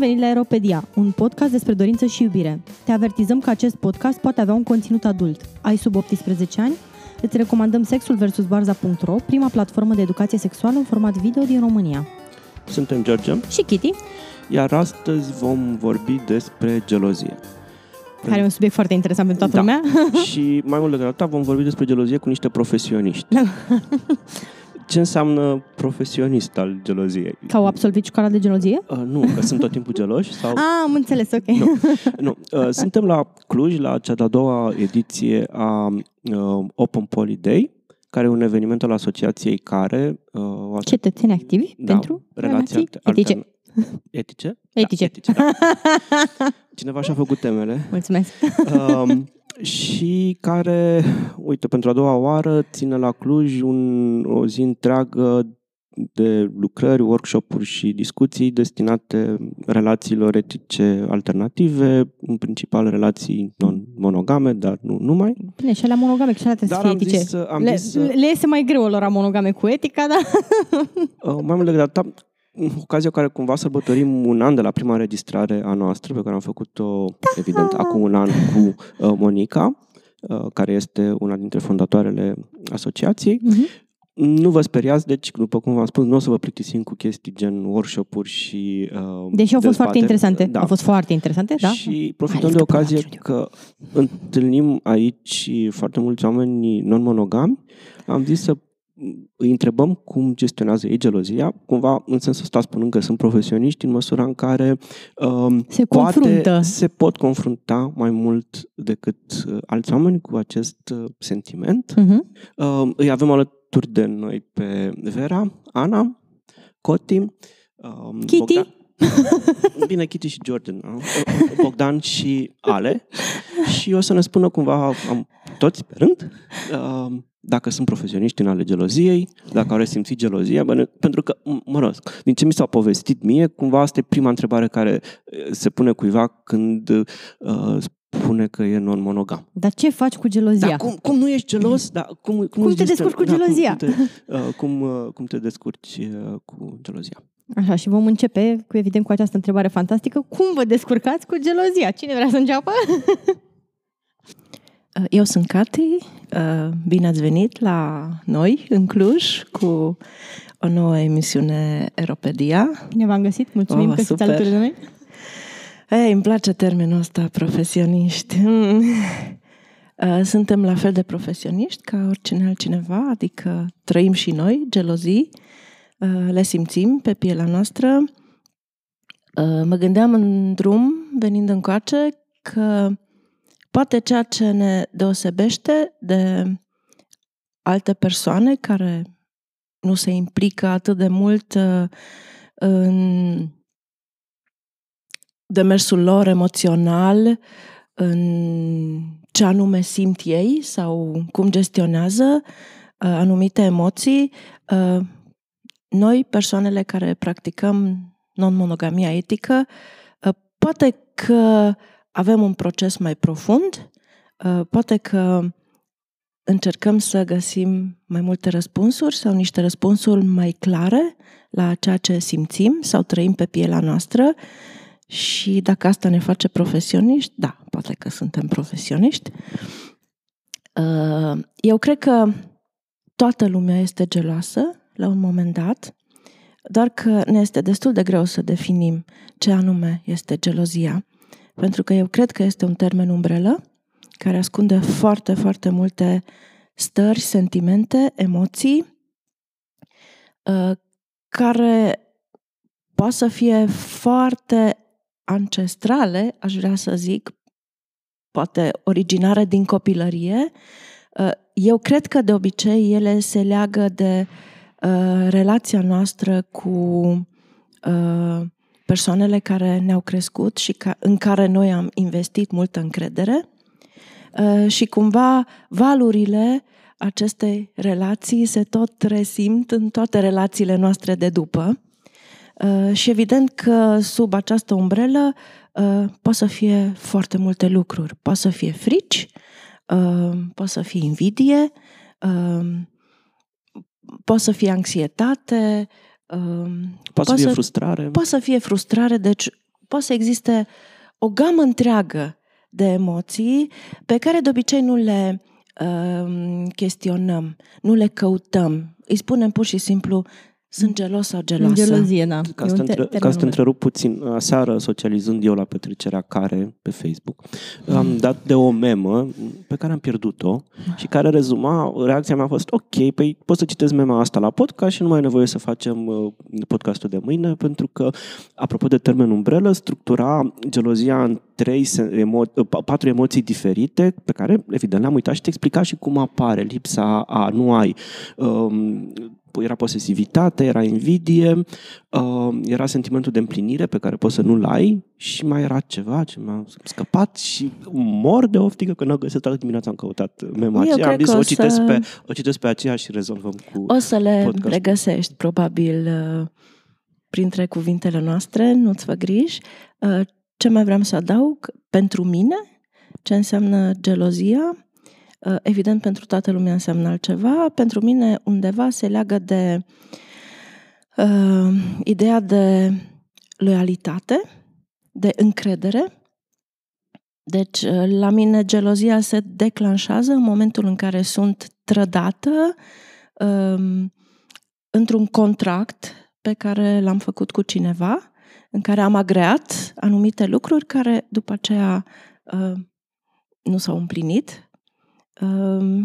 venit la Aeropedia, un podcast despre dorință și iubire. Te avertizăm că acest podcast poate avea un conținut adult. Ai sub 18 ani? Îți recomandăm Sexul vs. Barza.ro, prima platformă de educație sexuală în format video din România. Suntem George, Și Kitty, iar astăzi vom vorbi despre gelozie. care e un subiect foarte interesant pentru toată Da. lumea. și mai mult decât atât, vom vorbi despre gelozie cu niște profesioniști. Ce înseamnă profesionist al geloziei? Că au absolvit școala de gelozie? Uh, nu, că sunt tot timpul geloși sau... Ah, am înțeles, ok. Nu. Nu. Uh, suntem la Cluj, la cea de-a doua ediție a uh, Open Poly Day, care e un eveniment al asociației care... Uh, o aso- Cetățeni activi da, pentru relații relații alte- etice. Etice? Etice. Da, etice da. Cineva și-a făcut temele. Mulțumesc. um, și care, uite, pentru a doua oară ține la Cluj un, o zi întreagă de lucrări, workshop-uri și discuții destinate relațiilor etice alternative, în principal relații non-monogame, dar nu numai. Bine, și alea monogame, că și alea trebuie Dar să am fie etice. zis, să- am le, zis să- le iese mai greu lor monogame cu etica, dar... Uh, mai mult decât atât, ocazia care cumva sărbătorim un an de la prima înregistrare a noastră, pe care am făcut-o, evident, acum un an cu uh, Monica, uh, care este una dintre fondatoarele asociației. Mhm. Nu vă speriați, deci, după cum v-am spus, nu o să vă plictisim cu chestii gen workshop-uri și uh, Deși au fost foarte dezbateri. interesante. Da. Au fost foarte interesante, da? Și profităm ales de că ocazie până la că întâlnim aici foarte mulți oameni non-monogami. Am zis să îi întrebăm cum gestionează ei gelozia, cumva în sensul ăsta spunând că sunt profesioniști în măsura în care um, Se poate confruntă. se pot confrunta mai mult decât uh, alți oameni cu acest uh, sentiment. Mhm. Uh, îi avem alături de noi pe Vera, Ana, Coti, um, Kitty. Bogdan. Bine, Kitty și Jordan, nu? Bogdan și Ale. Și o să ne spună cumva am, toți pe rând uh, dacă sunt profesioniști în ale geloziei, dacă au resimțit gelozia, bă, ne- pentru că, m- mă rog, din ce mi s-a povestit mie, cumva asta e prima întrebare care uh, se pune cuiva când uh, spune că e non-monogam. Dar ce faci cu gelozia? Da, cum, cum nu ești gelos? Da, cum, cum, Cum îți te gestion- descurci cu da, cum- gelozia? Cum, te, uh, cum, uh, cum te descurci uh, cu gelozia? Așa, și vom începe, cu evident, cu această întrebare fantastică. Cum vă descurcați cu gelozia? Cine vrea să înceapă? Eu sunt Cati, uh, bine ați venit la noi în Cluj cu o nouă emisiune Aeropedia. Bine v-am găsit, mulțumim Oh, că sunteți super. alături de noi. Ei, îmi place termenul ăsta, profesioniști. Mm. Uh, Suntem la fel de profesioniști ca oricine altcineva, adică trăim și noi gelozii, uh, le simțim pe pielea noastră. Uh, Mă gândeam în drum, venind încoace, că poate ceea ce ne deosebește de alte persoane care nu se implică atât de mult uh, în demersul lor emoțional, în ce anume simt ei sau cum gestionează uh, anumite emoții. Uh, Noi, persoanele care practicăm non-monogamia etică, uh, poate că avem un proces mai profund, uh, poate că încercăm să găsim mai multe răspunsuri sau niște răspunsuri mai clare la ceea ce simțim sau trăim pe pielea noastră și dacă asta ne face profesioniști, da, poate că suntem profesioniști. Uh, Eu cred că toată lumea este geloasă la un moment dat, doar că ne este destul de greu să definim ce anume este gelozia, pentru că eu cred că este un termen umbrelă care ascunde foarte, foarte multe stări, sentimente, emoții, uh, care poate să fie foarte ancestrale, aș vrea să zic, poate originare din copilărie. Uh, Eu cred că de obicei ele se leagă de uh, relația noastră cu uh, persoanele care ne-au crescut și ca, în care noi am investit multă încredere uh, și cumva valurile acestei relații se tot resimt în toate relațiile noastre de după. Uh, Și evident că sub această umbrelă uh, poate să fie foarte multe lucruri. Poate să fie frici, uh, poate să fie invidie, uh, poate să fie anxietate, uh, Poate să fie frustrare. Poate să fie frustrare, deci poate să existe o gamă întreagă de emoții pe care de obicei nu le uh, chestionăm, nu le căutăm. Îi spunem pur și simplu sunt gelos sau geloasă. Gelozie, da. Ca să, te, între, ca să te întrerup puțin, aseară, socializând eu la petrecerea care, pe Facebook, am dat de o memă pe care am pierdut-o și care rezuma, reacția mea a fost, ok, păi poți să citesc mema asta la podcast și nu mai e nevoie să facem uh, podcastul de mâine, pentru că, apropo de termen umbrelă, structura gelozia în trei emo- uh, patru emoții diferite, pe care, evident, le-am uitat și te explica și cum apare lipsa a, nu ai, um, era posesivitate, era invidie, uh, era sentimentul de împlinire pe care poți să nu-l ai și mai era ceva ce m-a scăpat și mor de oftică că nu găsesc toată dimineața am căutat mema aceea. Am zis o, citesc să... pe, o citesc pe aceea și rezolvăm cu O să le podcastul. regăsești probabil uh, printre cuvintele noastre, nu-ți fă griji. Uh, ce mai vreau să adaug? Pentru mine, ce înseamnă gelozia? Uh, evident, pentru toată lumea înseamnă altceva. Pentru mine, undeva se leagă de uh, ideea de loialitate, de încredere. Deci, uh, la mine, gelozia se declanșează în momentul în care sunt trădată uh, într-un contract pe care l-am făcut cu cineva, în care am agreat anumite lucruri care după aceea uh, nu s-au împlinit Ehm,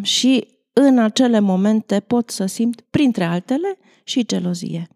și în acele momente pot să simt, printre altele, și gelozie.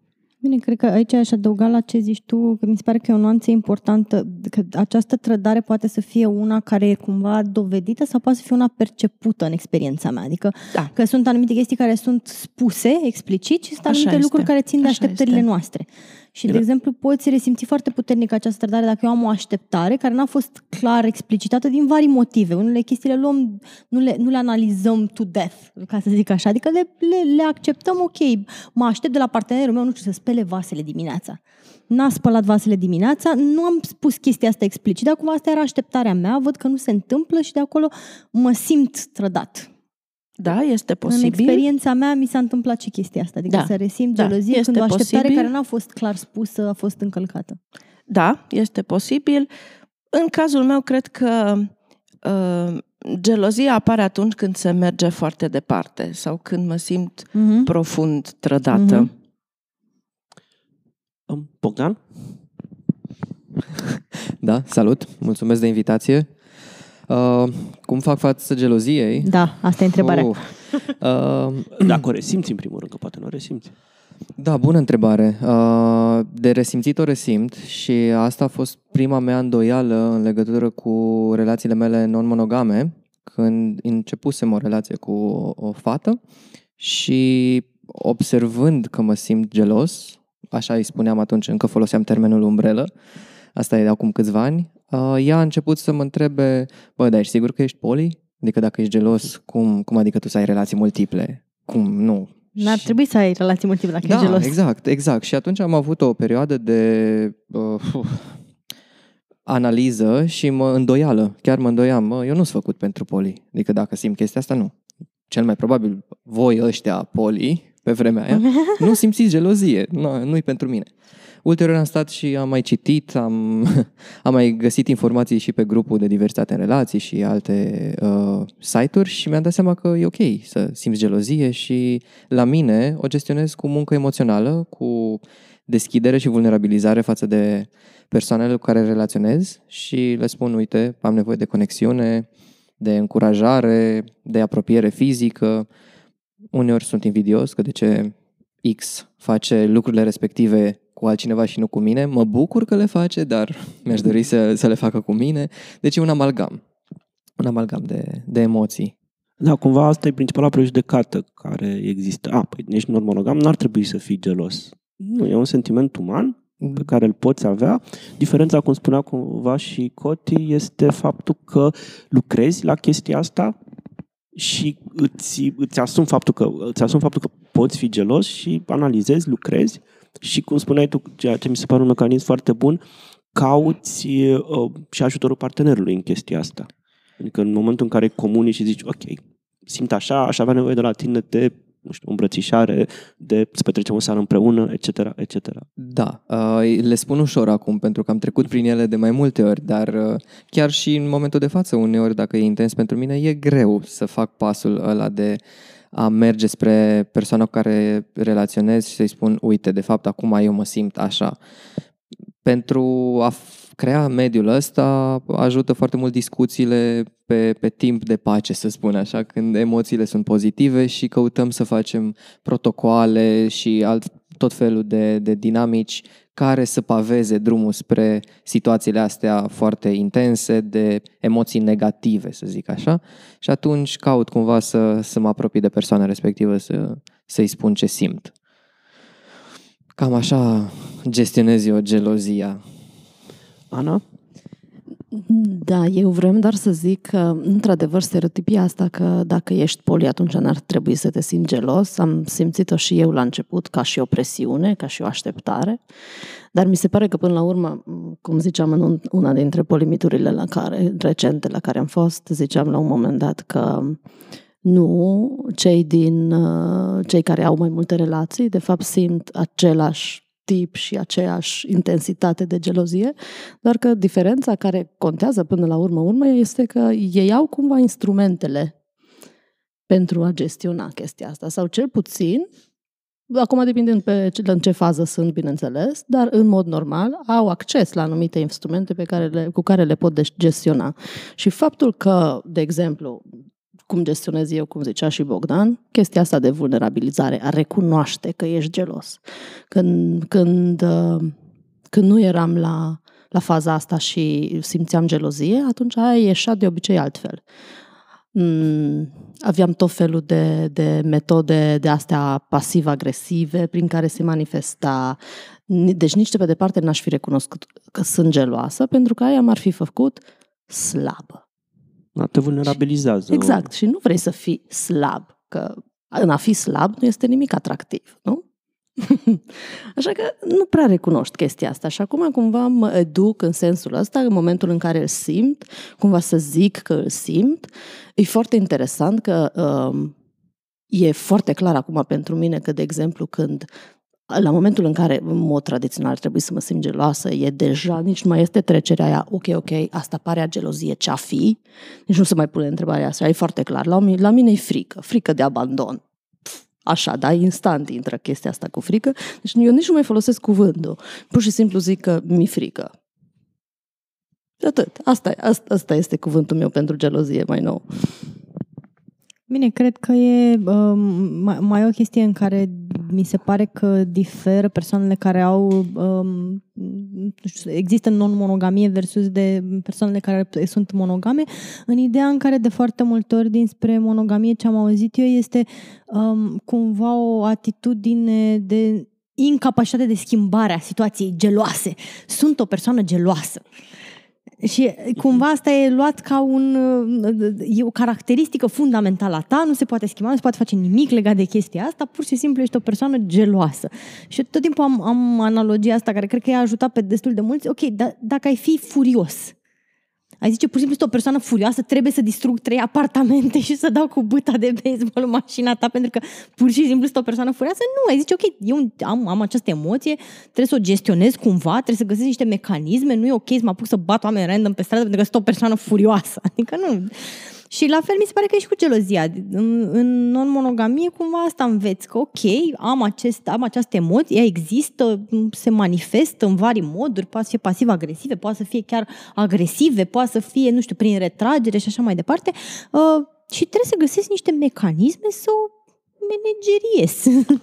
Bine, cred că aici aș adăuga la ce zici tu, că mi se pare că e o nuanță importantă, că această trădare poate să fie una care e cumva dovedită sau poate să fie una percepută în experiența mea. Adică da. că sunt anumite chestii care sunt spuse explicit și sunt anumite Așa lucruri este. care țin de Așa așteptările este. noastre. Și, de exemplu, poți resimți foarte puternic această trădare dacă eu am o așteptare care n-a fost clar explicitată din vari motive. Unele chestii le luăm, nu le, nu le analizăm to death, ca să zic așa. Adică le, le, le acceptăm, ok, mă aștept de la partenerul meu, nu știu, să spele vasele dimineața. N-a spălat vasele dimineața, nu am spus chestia asta explicit, dar cumva asta era așteptarea mea, văd că nu se întâmplă și de acolo mă simt trădat. Da, este posibil. În experiența mea mi s-a întâmplat și chestia asta, adică da. să resimt da, gelozie este când o așteptare posibil. care n-a fost clar spusă a fost încălcată. Da, este posibil. În cazul meu, cred că uh, gelozia apare atunci când se merge foarte departe sau când mă simt uh-huh. profund trădată. Uh-huh. Bogdan? Da, salut! Mulțumesc de invitație. Uh, cum fac față geloziei? Da, asta e întrebarea. Uh, uh, Dacă o resimți în primul rând, că poate nu o resimți. Da, bună întrebare. Uh, de resimțit o resimt și asta a fost prima mea îndoială în legătură cu relațiile mele non-monogame, când începusem o relație cu o, o fată și observând că mă simt gelos, așa îi spuneam atunci, încă foloseam termenul umbrelă, asta e de acum câțiva ani, uh, ea a început să mă întrebe, bă, dar ești sigur că ești poli? Adică dacă ești gelos, cum, cum adică tu să ai relații multiple? Cum? Nu. N-ar trebui să ai relații multiple dacă da, ești gelos. exact, exact. Și atunci am avut o perioadă de uh, analiză și mă îndoială. Chiar mă îndoiam, mă, eu nu sunt făcut pentru poli. Adică dacă simt chestia asta, nu. Cel mai probabil voi ăștia poli, pe vremea aia, nu simțiți gelozie. Nu, nu-i pentru mine. Ulterior am stat și am mai citit, am, am mai găsit informații și pe grupul de diversitate în relații și alte uh, site-uri și mi-am dat seama că e ok să simți gelozie și la mine o gestionez cu muncă emoțională, cu deschidere și vulnerabilizare față de persoanele cu care relaționez și le spun, uite, am nevoie de conexiune, de încurajare, de apropiere fizică. Uneori sunt invidios că de ce X face lucrurile respective cu altcineva și nu cu mine. Mă bucur că le face, dar mi-aș dori să, să le facă cu mine. Deci e un amalgam. Un amalgam de, de emoții. Da, cumva asta e principala prejudecată care există. A, păi ești monogam, n-ar trebui să fii gelos. Nu, e un sentiment uman pe care îl poți avea. Diferența, cum spunea cumva și Coti, este faptul că lucrezi la chestia asta și îți, îți asumi faptul că îți asumi faptul că poți fi gelos și analizezi, lucrezi și, cum spuneai tu, ceea ce mi se pare un mecanism foarte bun, cauți uh, și ajutorul partenerului în chestia asta. Adică în momentul în care comuni și zici, ok, simt așa, aș avea nevoie de la tine de nu știu, îmbrățișare, de să petrecem o seară împreună, etc., etc. Da, uh, le spun ușor acum pentru că am trecut prin ele de mai multe ori, dar uh, chiar și în momentul de față, uneori, dacă e intens pentru mine, e greu să fac pasul ăla de a merge spre persoana cu care relaționez și să-i spun, uite, de fapt, acum eu mă simt așa. Pentru a crea mediul ăsta ajută foarte mult discuțiile pe, pe timp de pace, să spun așa, când emoțiile sunt pozitive și căutăm să facem protocoale și alt, tot felul de, de dinamici care să paveze drumul spre situațiile astea foarte intense, de emoții negative, să zic așa. Și atunci caut cumva să, să mă apropii de persoana respectivă, să, să-i spun ce simt. Cam așa gestionez eu gelozia. Ana? Da, eu vreau doar să zic că, într-adevăr, stereotipia asta că dacă ești poli, atunci n-ar trebui să te simți gelos. Am simțit-o și eu la început ca și o presiune, ca și o așteptare. Dar mi se pare că, până la urmă, cum ziceam în una dintre polimiturile la care, recente la care am fost, ziceam la un moment dat că nu, cei din cei care au mai multe relații, de fapt, simt același tip și aceeași intensitate de gelozie, doar că diferența care contează până la urmă urmă este că ei au cumva instrumentele pentru a gestiona chestia asta, sau cel puțin, acum depinde pe în ce fază sunt, bineînțeles, dar în mod normal au acces la anumite instrumente pe care le, cu care le pot gestiona. Și faptul că, de exemplu, cum gestionez eu, cum zicea și Bogdan, chestia asta de vulnerabilizare, a recunoaște că ești gelos. Când, când, uh, când nu eram la, la faza asta și simțeam gelozie, atunci aia ieșea de obicei altfel. Mm, aveam tot felul de, de metode de astea pasiv-agresive prin care se manifesta. Deci nici de pe departe n-aș fi recunoscut că sunt geloasă, pentru că aia m-ar fi făcut slabă. Da, te vulnerabilizează. Exact. Și nu vrei să fii slab, că în a fi slab nu este nimic atractiv, nu? Așa că nu prea recunoști chestia asta și acum cumva mă educ în sensul ăsta, în momentul în care îl simt, cumva să zic că îl simt. E foarte interesant că um, e foarte clar acum pentru mine că, de exemplu, când la momentul în care, în mod tradițional, trebuie să mă simt geloasă, e deja, nici nu mai este trecerea aia, ok, ok, asta pare a gelozie, ce-a fi? Nici nu se mai pune întrebarea asta, e foarte clar. La, la mine e frică, frică de abandon. Așa, da, instant intră chestia asta cu frică. Deci eu nici nu mai folosesc cuvântul. Pur și simplu zic că mi frică. De atât. Asta, asta, asta este cuvântul meu pentru gelozie mai nou. Bine, cred că e uh, mai, mai o chestie în care mi se pare că diferă persoanele care au um, nu știu, există non-monogamie versus de persoanele care sunt monogame, în ideea în care de foarte multe ori dinspre monogamie ce am auzit eu este um, cumva o atitudine de incapacitate de schimbare a situației geloase. Sunt o persoană geloasă. Și cumva asta e luat ca un, e o caracteristică fundamentală a ta, nu se poate schimba, nu se poate face nimic legat de chestia asta, pur și simplu ești o persoană geloasă. Și tot timpul am, am analogia asta care cred că i-a ajutat pe destul de mulți. Ok, dar dacă ai fi furios, ai zice, pur și simplu, o persoană furioasă, trebuie să distrug trei apartamente și să dau cu buta de baseball în mașina ta, pentru că pur și simplu sunt o persoană furioasă. Nu, ai zice, ok, eu am, am această emoție, trebuie să o gestionez cumva, trebuie să găsesc niște mecanisme, nu e ok să mă apuc să bat oameni random pe stradă pentru că sunt o persoană furioasă. Adică nu. Și la fel mi se pare că e și cu gelozia. În, în non-monogamie cumva asta înveți, că ok, am, acest, am această emoție, ea există, se manifestă în vari moduri, poate să fie pasiv-agresive, poate să fie chiar agresive, poate să fie, nu știu, prin retragere și așa mai departe. Uh, și trebuie să găsesc niște mecanisme să o manageriez.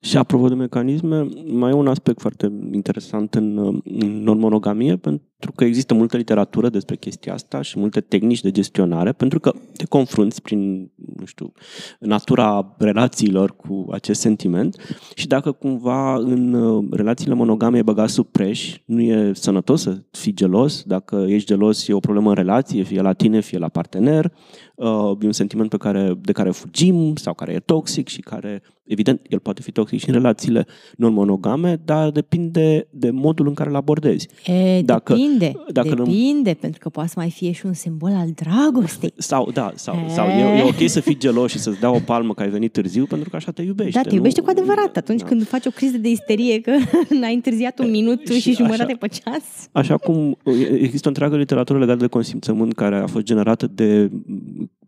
Și apropo de mecanisme, mai e un aspect foarte interesant în, în non-monogamie, pentru că există multă literatură despre chestia asta și multe tehnici de gestionare, pentru că te confrunți prin, nu știu, natura relațiilor cu acest sentiment și dacă cumva în uh, relațiile monogame e băgat sub preș, nu e sănătos să fii gelos, dacă ești gelos e o problemă în relație, fie la tine, fie la partener, uh, e un sentiment pe care, de care fugim sau care e toxic și care Evident, el poate fi toxic și în relațiile non-monogame, dar depinde de modul în care îl abordezi. E, Dacă- depinde, dacă nu- depinde, pentru că poate să mai fie și un simbol al dragostei. Sau, da, sau, E. sau e, e ok să fii gelos și să-ți dea o palmă că ai venit târziu pentru că așa te iubește. Da, te iubește nu? cu adevărat atunci Da. când faci o criză de isterie că n-ai întârziat un minut și și, jumătate așa- pe ceas. Așa cum există o întreagă literatură legată de consimțământ care a fost generată de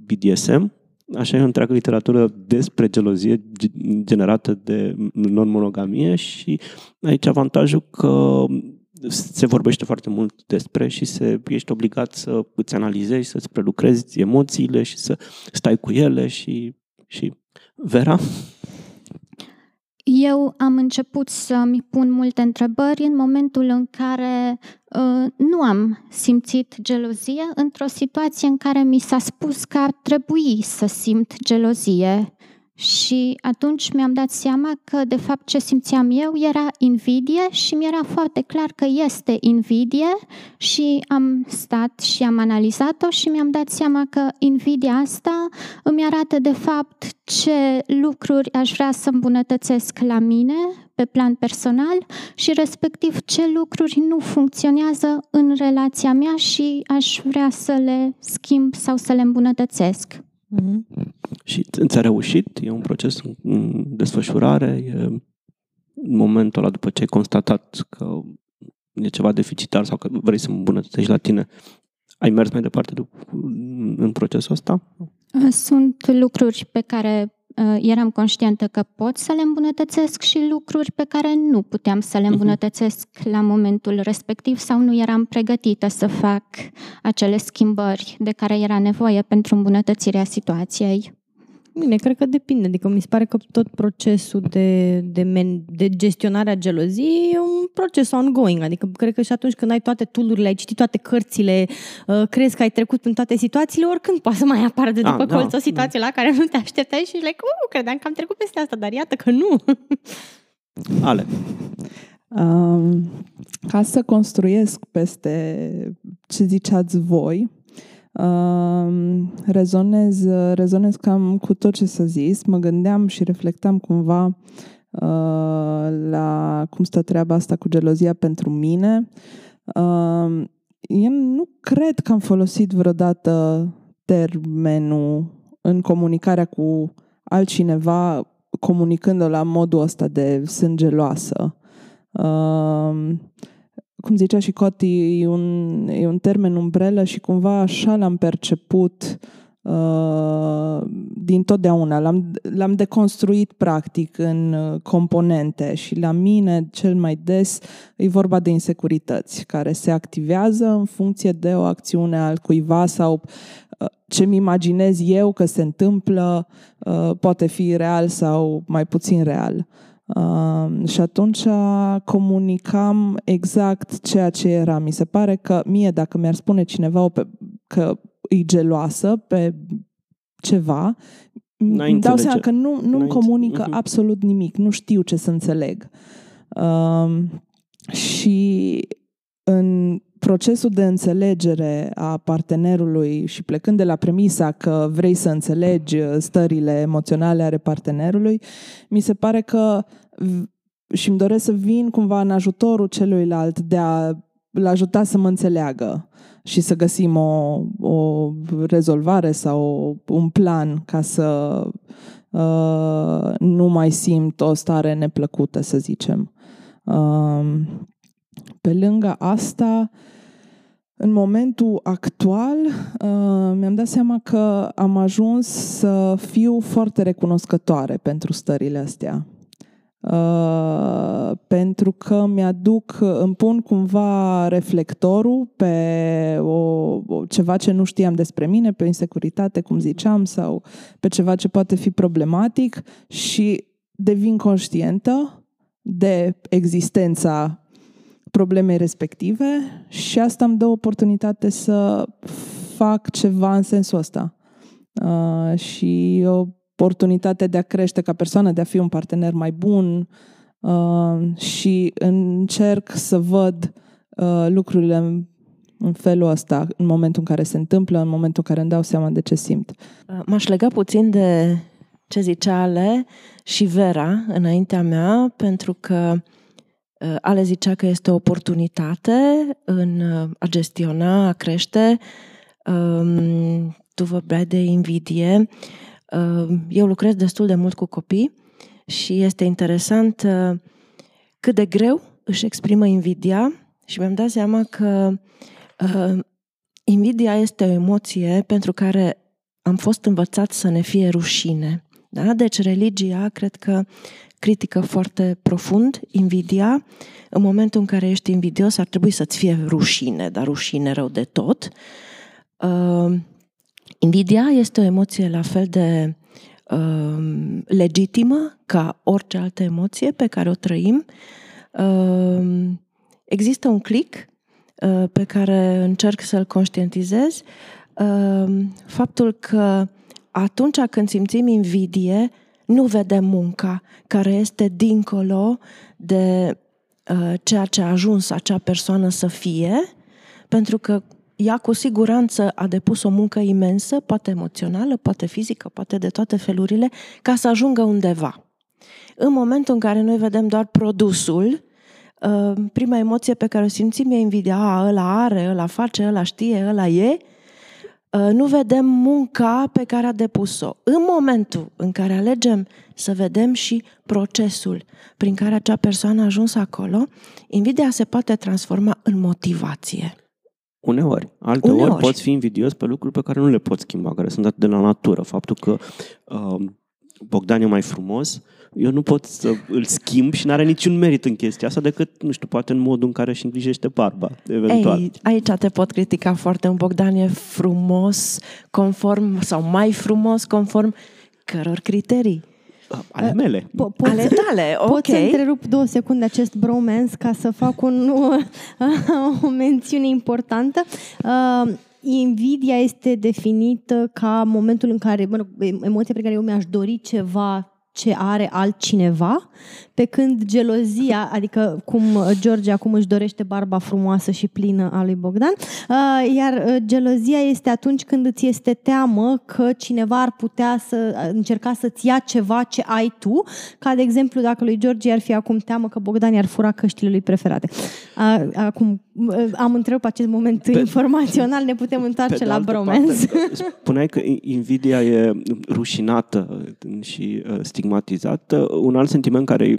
BDSM, așa e o întreagă literatură despre gelozie ge- generată de non-monogamie și aici avantajul că se vorbește foarte mult despre și se, ești obligat să îți analizezi, să-ți prelucrezi emoțiile și să stai cu ele și, și Vera? Eu am început să-mi pun multe întrebări în momentul în care uh, nu am simțit gelozie într-o situație în care mi s-a spus că ar trebui să simt gelozie. Și atunci mi-am dat seama că, de fapt, ce simțeam eu era invidie și mi-era foarte clar că este invidie și am stat și am analizat-o și mi-am dat seama că invidia asta îmi arată de fapt ce lucruri aș vrea să îmbunătățesc la mine pe plan personal și respectiv ce lucruri nu funcționează în relația mea și aș vrea să le schimb sau să le îmbunătățesc. Mhm. Și ți- ți-a reușit? E un proces în- în desfășurare? E în momentul ăla după ce ai constatat că e ceva deficitar sau că vrei să îmbunătățești la tine, ai mers mai departe de, în procesul ăsta? Sunt lucruri pe care uh, eram conștientă că pot să le îmbunătățesc și lucruri pe care nu puteam să le Mhm. îmbunătățesc la momentul respectiv sau nu eram pregătită să fac acele schimbări de care era nevoie pentru îmbunătățirea situației. Bine, cred că depinde. Adică mi se pare că tot procesul de, de, men, de gestionarea geloziei e un proces ongoing. Adică cred că și atunci când ai toate tool ai citit toate cărțile, uh, crezi că ai trecut în toate situațiile, oricând poate să mai apară de Da, după da, colț o situație la care nu te așteptai și like, uh, credeam că am trecut peste asta, dar iată că nu. Ale, Um, ca să construiesc peste ce ziceați voi, um, rezonez, rezonez cam cu tot ce s-a zis. Mă gândeam și reflectam cumva uh, la cum stă treaba asta cu gelozia pentru mine. Um, eu nu cred că am folosit vreodată termenul în comunicarea cu altcineva comunicând-o la modul ăsta de sunt geloasă. Uh, cum zicea și Coti, e un, e un termen umbrelă și cumva așa l-am perceput uh, din totdeauna. L-am, l-am deconstruit practic în uh, componente și la mine cel mai des e vorba de insecurități care se activează în funcție de o acțiune al cuiva sau uh, ce-mi imaginez eu că se întâmplă uh, poate fi real sau mai puțin real. Uh, și atunci comunicam exact ceea ce era. Mi se pare că mie, dacă mi-ar spune cineva o pe, că e geloasă pe ceva, N-ai îmi dau înțelege. seama că nu, nu-mi N-ai comunică înțe- Mhm. absolut nimic. Nu știu ce să înțeleg. Uh, și în procesul de înțelegere a partenerului și plecând de la premisa că vrei să înțelegi stările emoționale ale partenerului, mi se pare că v- și îmi doresc să vin cumva în ajutorul celuilalt de a l ajuta să mă înțeleagă și să găsim o, o rezolvare sau un plan ca să uh, nu mai simt o stare neplăcută, să zicem. Uh, pe lângă asta, în momentul actual, uh, mi-am dat seama că am ajuns să fiu foarte recunoscătoare pentru stările astea. Uh, pentru că mi-aduc, îmi pun cumva reflectorul pe o, o, ceva ce nu știam despre mine, pe o insecuritate, cum ziceam, sau pe ceva ce poate fi problematic și devin conștientă de existența problemei respective și asta îmi dă oportunitate să fac ceva în sensul ăsta. Uh, și o oportunitate de a crește ca persoană, de a fi un partener mai bun uh, și încerc să văd uh, lucrurile în, în felul ăsta, în momentul în care se întâmplă, în momentul în care îmi dau seama de ce simt. M-aș lega puțin de ce zicea Ale și Vera înaintea mea, pentru că uh, Ale zicea că este o oportunitate în uh, a gestiona, a crește. Um, tu vorbeai de invidie. Uh, eu lucrez destul de mult cu copii și este interesant cât de greu își exprimă invidia și mi-am dat seama că invidia este o emoție pentru care am fost învățat să ne fie rușine. Da? Deci religia cred că critică foarte profund invidia. În momentul în care ești invidios ar trebui să-ți fie rușine, dar rușine rău de tot. Uh, invidia este o emoție la fel de uh, legitimă ca orice altă emoție pe care o trăim. Uh, există un click uh, pe care încerc să-l conștientizez. Uh, faptul că atunci când simțim invidie, nu vedem munca care este dincolo de uh, ceea ce a ajuns acea persoană să fie, pentru că ea cu siguranță a depus o muncă imensă, poate emoțională, poate fizică, poate de toate felurile, ca să ajungă undeva. În momentul în care noi vedem doar produsul, uh, prima emoție pe care o simțim e invidia, a, ăla are, ăla face, ăla știe, ăla e, Uh, nu vedem munca pe care a depus-o. În momentul în care alegem să vedem și procesul prin care acea persoană a ajuns acolo, invidia se poate transforma în motivație. Uneori. Alte Uneori. ori poți fi invidios pe lucruri pe care nu le poți schimba, care sunt atât de la natură. Faptul că uh, Bogdan e mai frumos, eu nu pot să îl schimb și nu are niciun merit în chestia asta decât, nu știu, poate în modul în care își îngrijește barba, eventual. Ei, aici te pot critica foarte un Bogdan e frumos conform, sau mai frumos conform căror criterii? Ale mele. Po- pot, Ale tale, ok. Pot să întrerup două secunde acest bromance ca să fac un, o mențiune importantă. Uh, invidia este definită ca momentul în care, mă rog, emoția pe care eu mi-aș dori ceva ce are altcineva, pe când gelozia, adică cum George acum își dorește barba frumoasă și plină a lui Bogdan, uh, iar uh, gelozia este atunci când îți este teamă că cineva ar putea să uh, încerca să-ți ia ceva ce ai tu, ca de exemplu dacă lui George ar fi acum teamă că Bogdan i-ar fura căștile lui preferate. Acum am întrebat acest moment pe, informațional, ne putem întoarce la bromance. spuneai că invidia e rușinată și stigmatizată. Un alt sentiment care,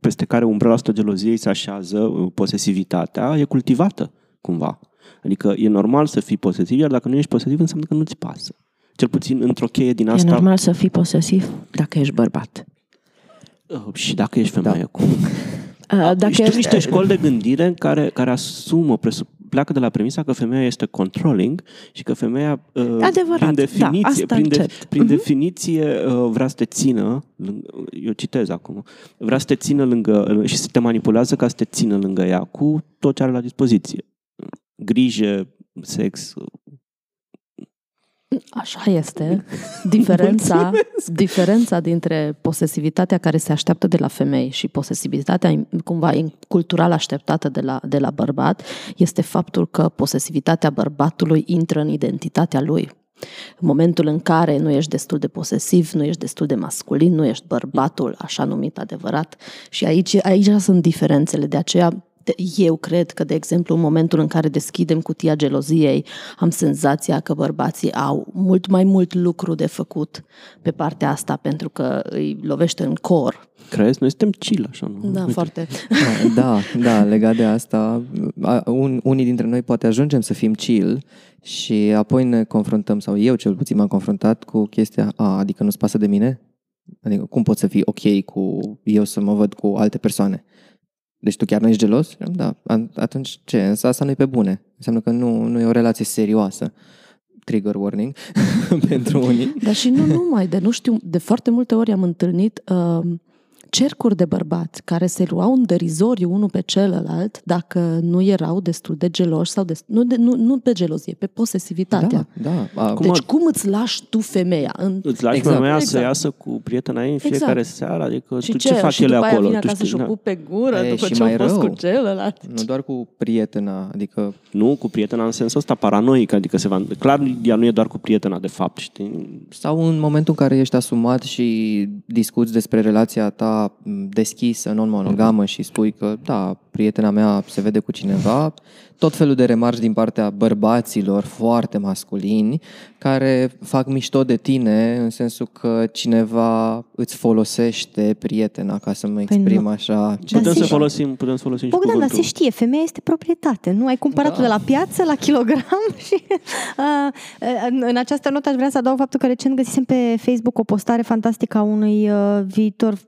peste care umbrela asta geloziei se așează, posesivitatea, e cultivată cumva. Adică e normal să fii posesiv, iar dacă nu ești posesiv înseamnă că nu-ți pasă. Cel puțin într-o cheie din asta... E normal să fii posesiv dacă ești bărbat. Și dacă ești femeie da. cum? Uh, dacă Știu ești... niște școli de gândire care, care asumă, presup, pleacă de la premisa că femeia este controlling și că femeia, uh, Adevărat, prin definiție, da, prin, de, prin uh-huh. definiție uh, vrea să te țină, eu citez acum, vrea să te țină lângă, și să te manipulează ca să te țină lângă ea cu tot ce are la dispoziție. Grijă, sex, Așa este. Diferența, diferența dintre posesivitatea care se așteaptă de la femei și posesivitatea cumva cultural așteptată de la, de la bărbat este faptul că posesivitatea bărbatului intră în identitatea lui. În momentul în care nu ești destul de posesiv, nu ești destul de masculin, nu ești bărbatul așa numit adevărat. Și aici, aici sunt diferențele. De aceea eu cred că, de exemplu, în momentul în care deschidem cutia geloziei, am senzația că bărbații au mult mai mult lucru de făcut pe partea asta, pentru că îi lovește în cor. Crezi? Noi suntem chill, așa, nu? Da, Uite. foarte. Da, da, legat de asta, un, unii dintre noi poate ajungem să fim chill și apoi ne confruntăm, sau eu cel puțin m-am confruntat cu chestia, a, adică nu-ți pasă de mine? Adică cum pot să fii ok cu eu să mă văd cu alte persoane? Deci tu chiar nu ești gelos? Da. Atunci ce? Însă asta nu e pe bune. Înseamnă că nu, nu e o relație serioasă. Trigger warning pentru unii. Dar și nu numai. De nu știu, de foarte multe ori am întâlnit uh, cercuri de bărbați care se luau în derizoriu unul pe celălalt dacă nu erau destul de geloși sau de, nu, de, nu, nu pe gelozie, pe posesivitatea. Da, da. A, Deci Cum- cum îți lași tu femeia? În... Îți lași Exact. femeia să Exact. iasă cu prietena ei în Exact. fiecare seară? Adică Și tu ce, ce, faci și ele după aia acolo? vine Tu acasă și știi, o da. pup pe gură E, după și ce mai au fost rău. cu celălalt. Nu doar cu prietena, adică Nu, cu prietena în sensul ăsta paranoic, adică se va... Clar, ea nu e doar cu prietena, de fapt, știi? Sau în momentul în care ești asumat și discuți despre relația ta m, deschisă, non-monogamă și spui că, da, prietena mea se vede cu cineva, tot felul de remarci din partea bărbaților foarte masculini care fac mișto de tine în sensul că cineva îți folosește prietena, ca să mă exprim nu. așa. Da, Putem să sigur. folosim, putem să folosim și Bogdan, dar cuvântul. se știe, femeia este proprietate, nu? Ai cumpărat Da. de la piață, la kilogram și uh, în, în această notă aș vrea să adaug faptul că recent găsisem pe Facebook o postare fantastică a unui uh, viitor îmi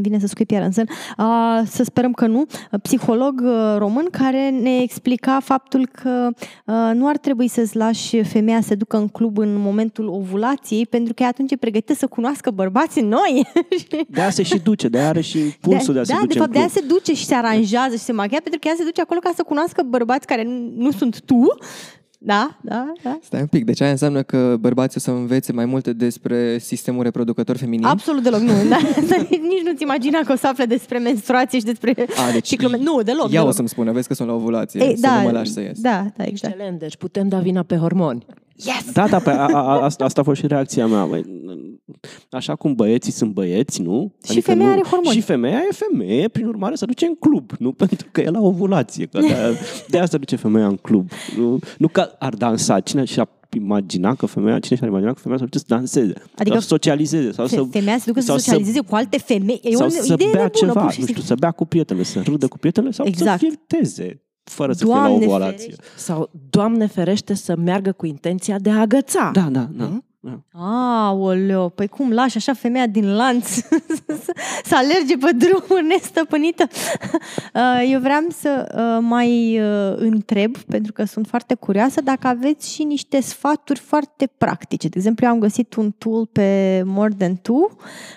vine să scuip iar în sân, uh, să sperăm că nu, uh, psiholog uh, român care ne explica faptul că uh, nu ar trebui să-ți lași femeia să ducă în club în momentul ovulației, pentru că ea atunci e pregătită să cunoască bărbații noi. De aia se și duce, de aia are și impulsul de, a se da, duce de fapt, în de aia club. se duce și se aranjează și se machează, pentru că ea se duce acolo ca să cunoască bărbați care nu- nu sunt tu. Da, da, da. Stai un pic, deci aia înseamnă că bărbații o să învețe mai multe despre sistemul reproducător feminin? Absolut deloc, nu. Da, nici nu-ți imagina că o să afle despre menstruație și despre A, deci ciclu. Nu, deloc. Ea deloc. o să-mi spună, vezi că sunt la ovulație, Ei, să da, nu mă lași să ies. Da, da, exact. Excelent, deci putem da vina pe hormoni. Yes! Da, da, pe a, a, a, asta, asta a fost și reacția mea. Băi, așa cum băieții sunt băieți, nu? Și femeia nu, are hormoni. Și femeia e femeie, prin urmare se duce în club, nu pentru că e la ovulație. Că de-aia, de-aia se duce femeia în club. Nu, nu că ar dansa. Cine și-a imagina că femeia, cine și-ar imagina că femeia se duce să danseze, Adică sau să socializeze, sau să, Fe- Femeia se ducă să sau socializeze cu alte femei. E sau o să idee bea nebună, ceva, pur și nu știu, simplu. să bea cu prietenele, să râdă cu prietenele sau Exact. să flirteze fără să Doamne fie la ovulație. ferește. Sau, Doamne ferește, să meargă cu intenția de a agăța. Da, da, da. Hmm? da. Aoleo, păi cum lași așa femeia din lanț să, să alerge pe drumuri nestăpânită? Uh, Eu vreau să uh, mai uh, întreb, pentru că sunt foarte curioasă, dacă aveți și niște sfaturi foarte practice. De exemplu, eu am găsit un tool pe More Than Two,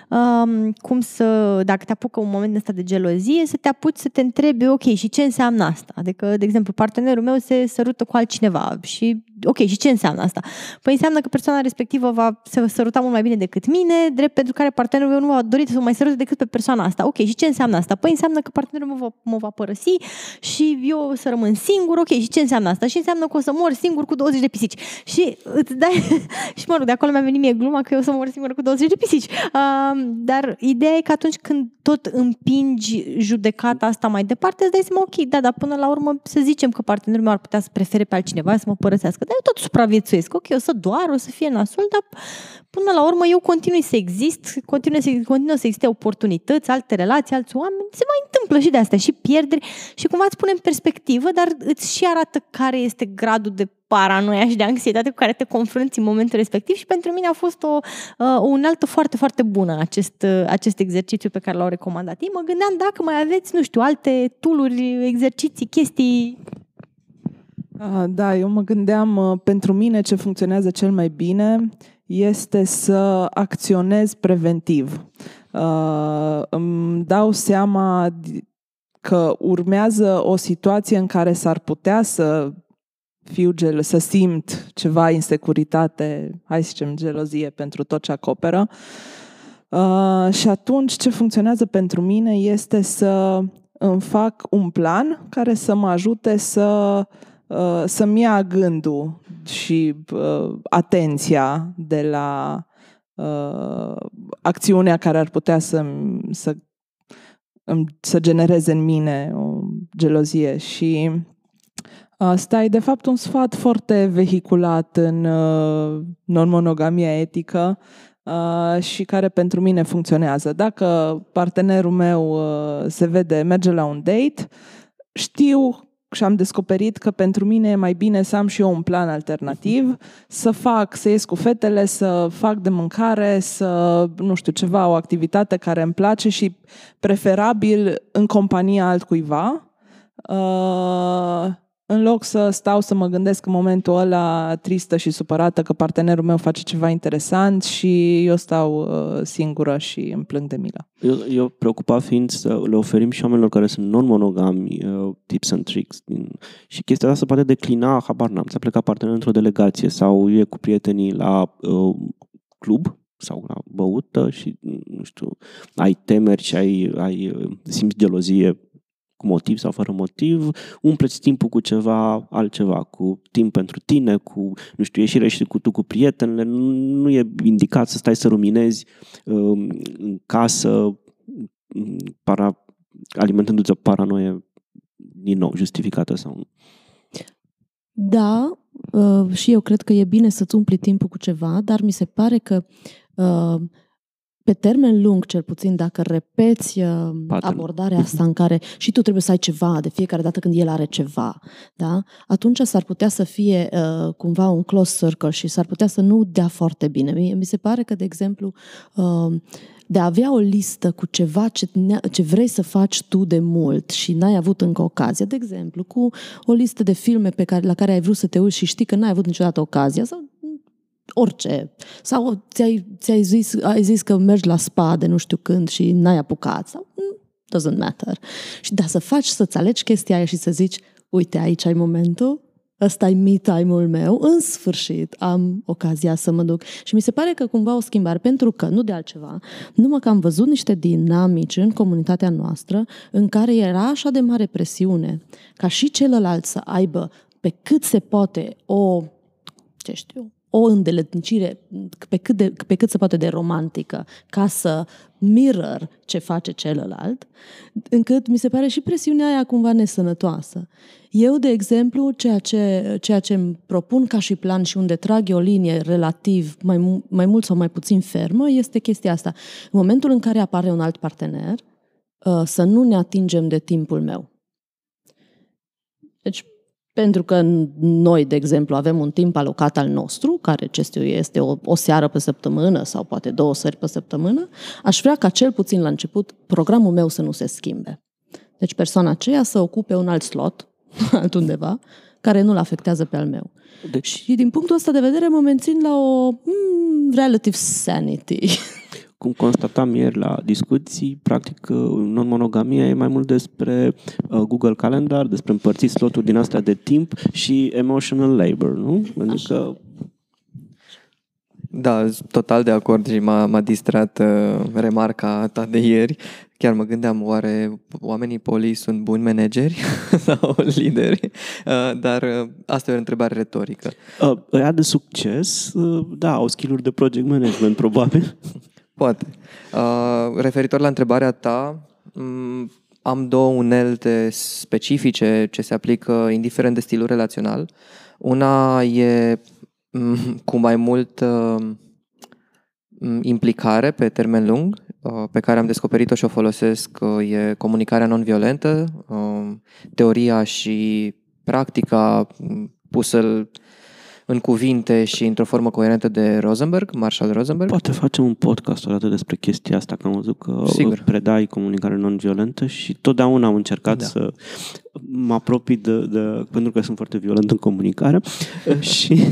um, cum să, dacă te apucă un moment ăsta de gelozie, să te apuci să te întrebi, ok, și ce înseamnă asta? Adică, de exemplu, partenerul meu se sărută cu altcineva și, ok, și ce înseamnă asta? Păi înseamnă că persoana respectivă va se săruta mult mai bine decât mine, drept pentru care partenerul meu nu va dori să mă mai sărute decât pe persoana asta. Ok, și ce înseamnă asta? Păi înseamnă că partenerul meu va, mă va părăsi și eu o să rămân singur. Ok, și ce înseamnă asta? Și înseamnă că o să mor singur cu 20 de pisici. Și îți dai... și mă rog, de acolo mi-a venit mie gluma că eu o să mor singur cu 20 de pisici. Uh, dar ideea e că atunci când tot împingi judecata asta mai departe, îți dai seama, ok, da, dar până la urmă să zicem că partenerul meu ar putea să prefere pe altcineva să mă părăsească. Dar eu tot supraviețuiesc. Ok, o să doar, o să fie nasol, dar până la urmă eu continui să exist, continui să, continuă să existe oportunități, alte relații, alți oameni, se mai întâmplă și de astea, și pierderi și cumva îți pune în perspectivă, dar îți și arată care este gradul de paranoia și de anxietate cu care te confrunți în momentul respectiv și pentru mine a fost o, uh, o unealtă foarte, foarte bună acest, uh, acest exercițiu pe care l-au recomandat ei. Mă gândeam dacă mai aveți, nu știu, alte tooluri, exerciții, chestii Ah, Da, eu mă gândeam, uh, pentru mine ce funcționează cel mai bine este să acționez preventiv. Uh, Îmi dau seama di- că urmează o situație în care s-ar putea să fiu gel, să simt ceva insecuritate, hai să zicem gelozie pentru tot ce acoperă. Uh, și atunci ce funcționează pentru mine este să îmi fac un plan care să mă ajute să uh, să-mi ia gândul și uh, atenția de la uh, acțiunea care ar putea să, să, îmi- să genereze în mine o gelozie și Asta e de fapt un sfat foarte vehiculat în uh, non-monogamia etică uh, și care pentru mine funcționează. Dacă partenerul meu uh, se vede, merge la un date, știu și am descoperit că pentru mine e mai bine să am și eu un plan alternativ, să fac, să ies cu fetele, să fac de mâncare, să, nu știu, ceva, o activitate care îmi place și preferabil în compania altcuiva. Uh, în loc să stau să mă gândesc în momentul ăla tristă și supărată că partenerul meu face ceva interesant și eu stau uh, singură și îmi plâng de milă. Eu, eu preocupat fiind să le oferim și oamenilor care sunt non-monogami uh, tips and tricks. Din... Și chestia asta se poate declina, habar n-am, ți-a plecat partenerul într-o delegație sau e cu prietenii la uh, club sau la băută și, nu știu, ai temeri și ai, ai uh, simți gelozie cu motiv sau fără motiv, umpleți timpul cu ceva altceva, cu timp pentru tine, cu, nu știu, ieșire și cu tu cu prietenele, nu, nu e indicat să stai să ruminezi um, în casă, um, para, alimentându-ți o paranoie din nou, justificată sau nu. Da, uh, și eu cred că e bine să-ți umpli timpul cu ceva, dar mi se pare că uh, pe termen lung, cel puțin, dacă repeți uh, Pattern. abordarea asta în care și tu trebuie să ai ceva de fiecare dată când el are ceva, da? atunci s-ar putea să fie uh, cumva un close circle și s-ar putea să nu dea foarte bine. Mie, mi se pare că, de exemplu, uh, de a avea o listă cu ceva ce, ne- ce vrei să faci tu de mult și n-ai avut încă ocazia, de exemplu, cu o listă de filme pe care, la care ai vrut să te uiți și știi că n-ai avut niciodată ocazia sau orice. Sau ți-ai, ți-ai zis, ai zis că mergi la spa de nu știu când și n-ai apucat. Sau mm, doesn't matter. Și da, să faci, să-ți alegi chestia aia și să zici, uite, aici ai momentul, ăsta e me time-ul meu, în sfârșit am ocazia să mă duc. Și mi se pare că cumva o schimbare, pentru că, nu de altceva, numai că am văzut niște dinamici în comunitatea noastră în care era așa de mare presiune ca și celălalt să aibă pe cât se poate o, ce știu, o îndeletnicire pe cât, de, pe cât se poate de romantică ca să mirror ce face celălalt, încât mi se pare și presiunea aia cumva nesănătoasă. Eu, de exemplu, ceea ce, ceea ce îmi propun ca și plan și unde trag eu o linie relativ mai, mu- mai mult sau mai puțin fermă este chestia asta. În momentul în care apare un alt partener, uh, să nu ne atingem de timpul meu. Deci, pentru că noi, de exemplu, avem un timp alocat al nostru, care ce știu, este o, o seară pe săptămână sau poate două sări pe săptămână, aș vrea ca cel puțin la început programul meu să nu se schimbe. Deci persoana aceea să ocupe un alt slot, altundeva, care nu-l afectează pe al meu. Deci, Și din punctul ăsta de vedere mă mențin la o mm, relative sanity. cum constatam ieri la discuții, practic uh, non-monogamia e mai mult despre uh, Google Calendar, despre împărțit sloturi din astea de timp și emotional labor, nu? Adică Da, sunt total de acord și m-a, m-a distrat uh, remarca ta de ieri. Chiar mă gândeam, oare oamenii poli sunt buni manageri sau lideri? Uh, dar uh, asta e o întrebare retorică. uh, ăia de succes, uh, da, au skill de project management, probabil. Poate. Uh, referitor la întrebarea ta, m- am două unelte specifice ce se aplică indiferent de stilul relațional. Una e m- cu mai mult uh, m- implicare pe termen lung, uh, pe care am descoperit-o și o folosesc, uh, e comunicarea non-violentă, uh, teoria și practica m, pusă în cuvinte și într-o formă coerentă de Rosenberg, Marshall Rosenberg. Poate facem un podcast odată despre chestia asta, că am văzut că Sigur. predai comunicare non-violentă și totdeauna am încercat Da. să mă apropii de, de, pentru că sunt foarte violent în comunicare și,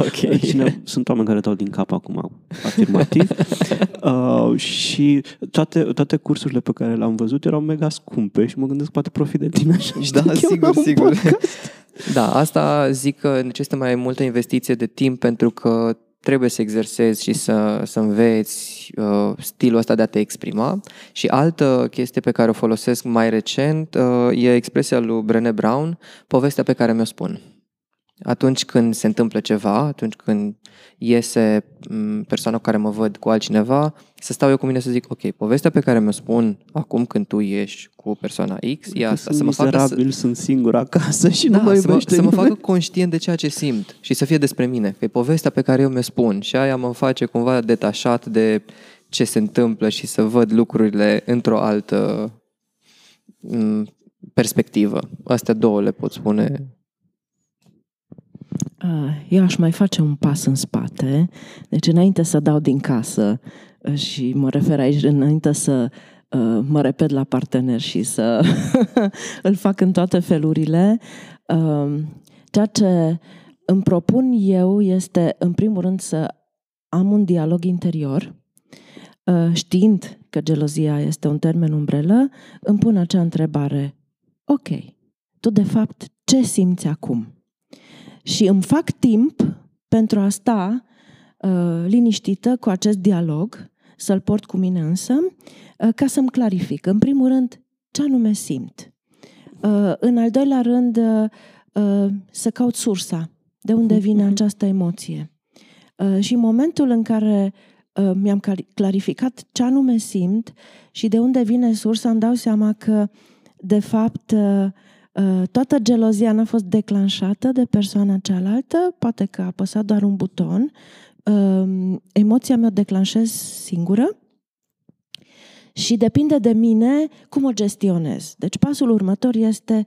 Ok. și ne, sunt oameni care dau din cap acum afirmativ uh, și toate, toate cursurile pe care le-am văzut erau mega scumpe și mă gândesc poate profit de tine așa. Da, știi, eu sigur, am un sigur. podcast. Da, asta zic că necesită mai multă investiție de timp pentru că trebuie să exersezi și să, să înveți uh, stilul ăsta de a te exprima. Și altă chestie pe care o folosesc mai recent uh, e expresia lui Brené Brown, povestea pe care mi-o spun. Atunci când se întâmplă ceva, atunci când iese m, persoana cu care mă văd cu altcineva, să stau eu cu mine să zic, ok, povestea pe care mi-o spun acum când tu ieși cu persoana X, e Că asta, sunt să mă facă să, miserabil, sunt singur acasă și nu da, mă să, mă, iubește să mă nimeni. facă conștient de ceea ce simt și să fie despre mine. Că e povestea pe care eu mi-o spun și aia mă face cumva detașat de ce se întâmplă și să văd lucrurile într-o altă m, perspectivă. Astea două le pot spune. Uh, Eu aș mai face un pas în spate. Deci înainte să dau din casă uh, și mă refer aici înainte să uh, mă repet la partener și să îl fac în toate felurile. Uh, ceea ce îmi propun eu este, în primul rând, să am un dialog interior, uh, știind că gelozia este un termen umbrelă, îmi pun acea întrebare. Ok, tu de fapt ce simți acum? Și îmi fac timp pentru a sta uh, liniștită cu acest dialog, să-l port cu mine însă, uh, ca să-mi clarific. În primul rând, ce anume simt. Uh, în al doilea rând, uh, uh, să caut sursa. De unde vine această emoție? Uh, și în momentul în care uh, mi-am clarificat ce anume simt și de unde vine sursa, îmi dau seama că, de fapt, uh, toată gelozia n-a fost declanșată de persoana cealaltă, poate că a apăsat doar un buton. Emoția mea o declanșez singură și depinde de mine cum o gestionez. Deci pasul următor este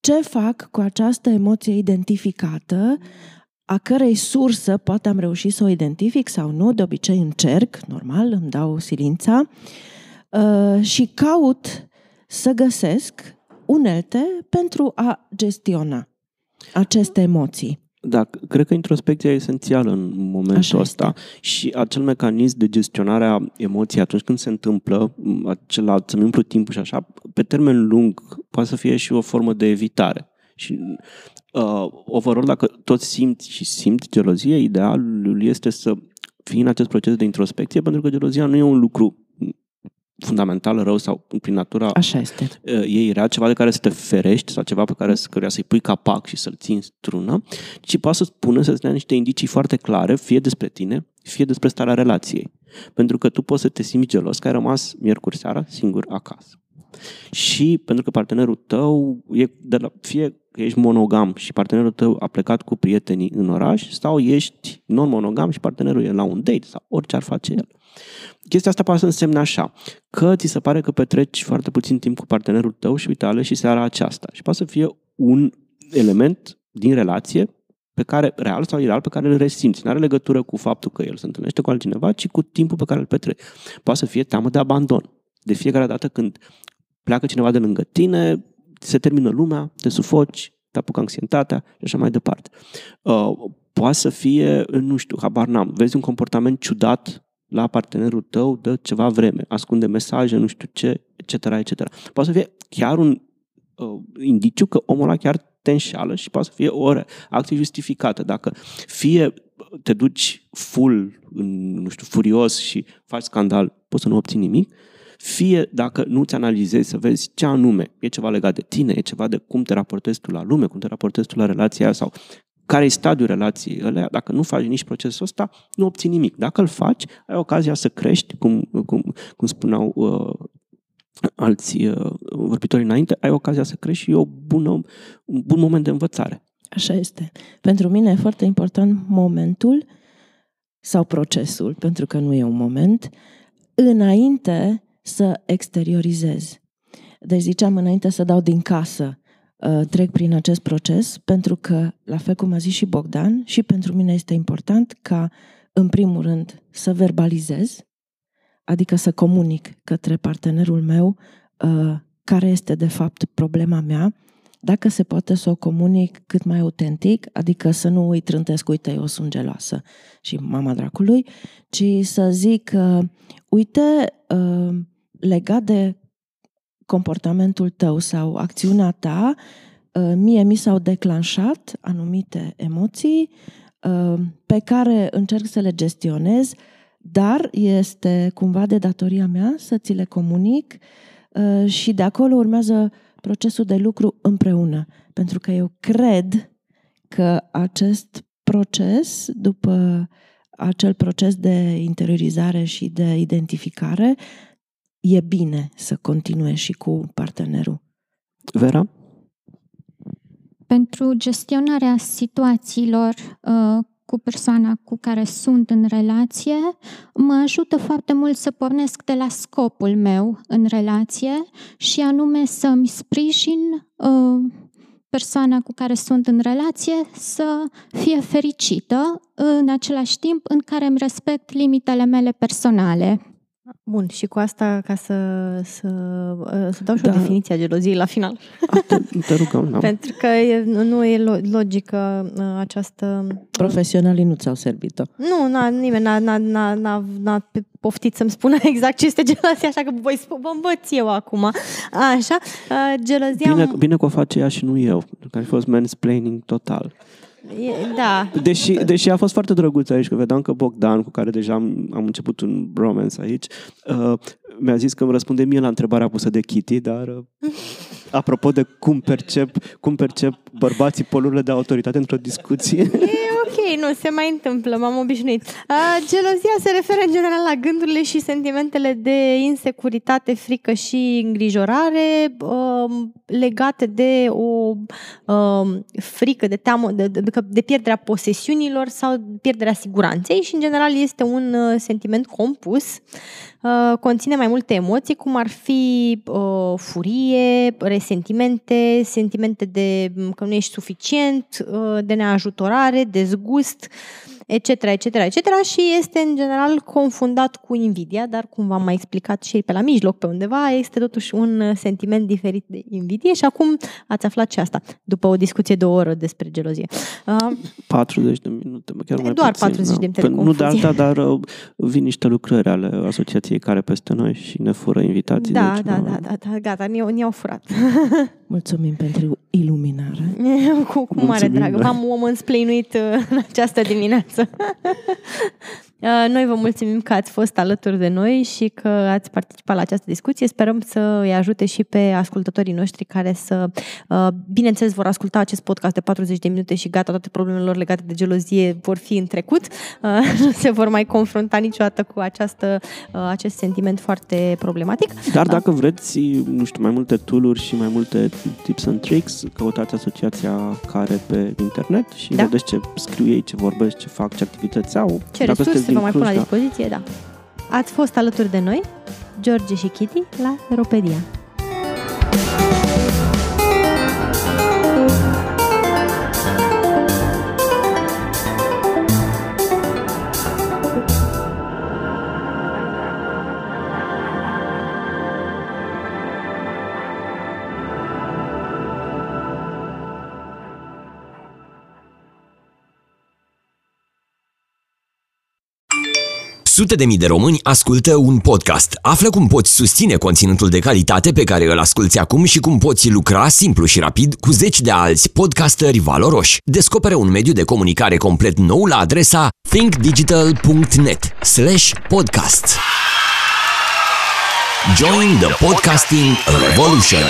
ce fac cu această emoție identificată, a cărei sursă poate am reușit să o identific sau nu, de obicei încerc, normal, îmi dau silința uh, și caut să găsesc unelte pentru a gestiona aceste emoții. Da, cred că introspecția e esențială în momentul Așa ăsta este. și acel mecanism de gestionare a emoției atunci când se întâmplă, acela să-mi umplu timpul și așa, pe termen lung poate să fie și o formă de evitare. Și uh, overall, dacă tot simți și simți gelozie, idealul este să fii în acest proces de introspecție, pentru că gelozia nu e un lucru fundamental rău sau prin natura Așa este. uh, ei rea, ceva de care să te ferești sau ceva pe care căruia să-i pui capac și să-l ții în strună, ci poate să spună, să-ți dea niște indicii foarte clare, fie despre tine, fie despre starea relației. Pentru că tu poți să te simți gelos că ai rămas miercuri seara singur acasă. Și pentru că partenerul tău e de la, fie că ești monogam și partenerul tău a plecat cu prietenii în oraș sau ești non-monogam și partenerul e la un date sau orice ar face el. Chestia asta poate să însemne așa, că ți se pare că petreci foarte puțin timp cu partenerul tău și uite, și seara aceasta. Și poate să fie un element din relație pe care, real sau ireal, pe care îl resimți. Nu are legătură cu faptul că el se întâlnește cu altcineva, ci cu timpul pe care îl petreci. Poate să fie teamă de abandon. De fiecare dată când pleacă cineva de lângă tine, se termină lumea, te sufoci, te apucă anxietatea și așa mai departe. Uh, poate să fie, nu știu, habar n-am, vezi un comportament ciudat la partenerul tău de ceva vreme, ascunde mesaje, nu știu ce, etc., etc. Poate să fie chiar un uh, indiciu că omul ăla chiar te înșală și poate să fie o acție justificată. Dacă fie te duci full, nu știu, furios și faci scandal, poți să nu obții nimic, fie dacă nu ți analizezi să vezi ce anume, e ceva legat de tine, e ceva de cum te raportezi tu la lume, cum te raportezi tu la relația sau care e stadiul relației alea, dacă nu faci nici procesul ăsta, nu obții nimic. Dacă îl faci, ai ocazia să crești, cum, cum, cum spuneau uh, alți uh, vorbitori înainte, ai ocazia să crești și e o bună, un bun moment de învățare. Așa este. Pentru mine e foarte important momentul sau procesul, pentru că nu e un moment, înainte să exteriorizez. Deci ziceam înainte să dau din casă, uh, trec prin acest proces, pentru că, la fel cum a zis și Bogdan, și pentru mine este important ca, în primul rând, să verbalizez, adică să comunic către partenerul meu uh, care este de fapt problema mea, dacă se poate să o comunic cât mai autentic, adică să nu îi trântesc, uite, eu sunt geloasă și mama dracului, ci să zic, uh, uite, uh, legat de comportamentul tău sau acțiunea ta, uh, mie mi s-au declanșat anumite emoții uh, pe care încerc să le gestionez, dar este cumva de datoria mea să ți le comunic uh, și de acolo urmează procesul de lucru împreună. Pentru că eu cred că acest proces, după acel proces de interiorizare și de identificare, e bine să continue și cu partenerul. Vera? Pentru gestionarea situațiilor uh, cu persoana cu care sunt în relație, mă ajută foarte mult să pornesc de la scopul meu în relație și anume să-mi sprijin uh, persoana cu care sunt în relație să fie fericită în același timp în care îmi respect limitele mele personale. Bun, și cu asta, ca să, să, să dau și Da. o definiție a geloziei la final. Te, te rugăm, da. Pentru că e, nu e lo- logică uh, această... Profesionalii nu ți-au servit-o. Nu, n-a, nimeni n-a, n-a, n-a, n-a, n-a poftit să-mi spună exact ce este gelozia, așa că voi spun, vă învăț eu acum. Așa, uh, gelozia... Bine, bine că o face ea și nu eu, pentru că a fost mansplaining total. E, da, Deși, deși a fost foarte drăguț aici, că vedeam că Bogdan, cu care deja am, am început un bromance aici, uh, mi-a zis că îmi răspunde mie la întrebarea pusă de Kitty, dar uh, apropo de cum percep, cum percep bărbații polurile de autoritate într-o discuție, E ok, nu, se mai întâmplă, m-am obișnuit. Uh, gelozia se referă în general la gândurile și sentimentele de insecuritate, frică și îngrijorare um, legate de o um, frică, de teamă, de, de, de pierderea posesiunilor sau pierderea siguranței și în general este un uh, sentiment compus Uh, conține mai multe emoții, cum ar fi uh, furie, resentimente, sentimente de m, că nu ești suficient, uh, de neajutorare, dezgust, etc., etc., etc. și este în general confundat cu invidia, dar cum v-am mai explicat și pe la mijloc pe undeva, este totuși un uh, sentiment diferit de invidie și acum ați aflat și asta, după o discuție de o oră despre gelozie. Uh, 40 de minute, chiar mai Doar puțin, 40 de minute de Păi Nu de confuzie. alta, dar uh, vin niște lucrări ale asociației care peste noi și ne fură invitații. da, deci, da, uh, da, da, da, gata, ne-au, ne-au furat. Mulțumim pentru iluminare. cu, cu mare Mulțumim, drag. da. V-am omănsplăinuit uh, în această dimineață. Uh, Noi vă mulțumim că ați fost alături de noi și că ați participat la această discuție. Sperăm să îi ajute și pe ascultătorii noștri care să, uh, bineînțeles, vor asculta acest podcast de 40 de minute și gata, toate problemele lor legate de gelozie vor fi în trecut. Uh, Nu se vor mai confrunta niciodată cu această, uh, acest sentiment foarte problematic. Dar dacă vreți, nu știu, mai multe tool și mai multe tips and tricks, căutați asociația care pe internet și Da. vedeți ce scriu ei, ce vorbesc, ce fac, ce activități au. Ce dacă resurse sunteți vă din mai pun la Cluj, da. dispoziție, da. Ați fost alături de noi, George și Kitty, la Ropedia. Sute de mii de români ascultă un podcast. Află cum poți susține conținutul de calitate pe care îl asculti acum și cum poți lucra simplu și rapid cu zeci de alți podcasteri valoroși. Descoperă un mediu de comunicare complet nou la adresa thinkdigital.net slash podcast. Join the podcasting revolution!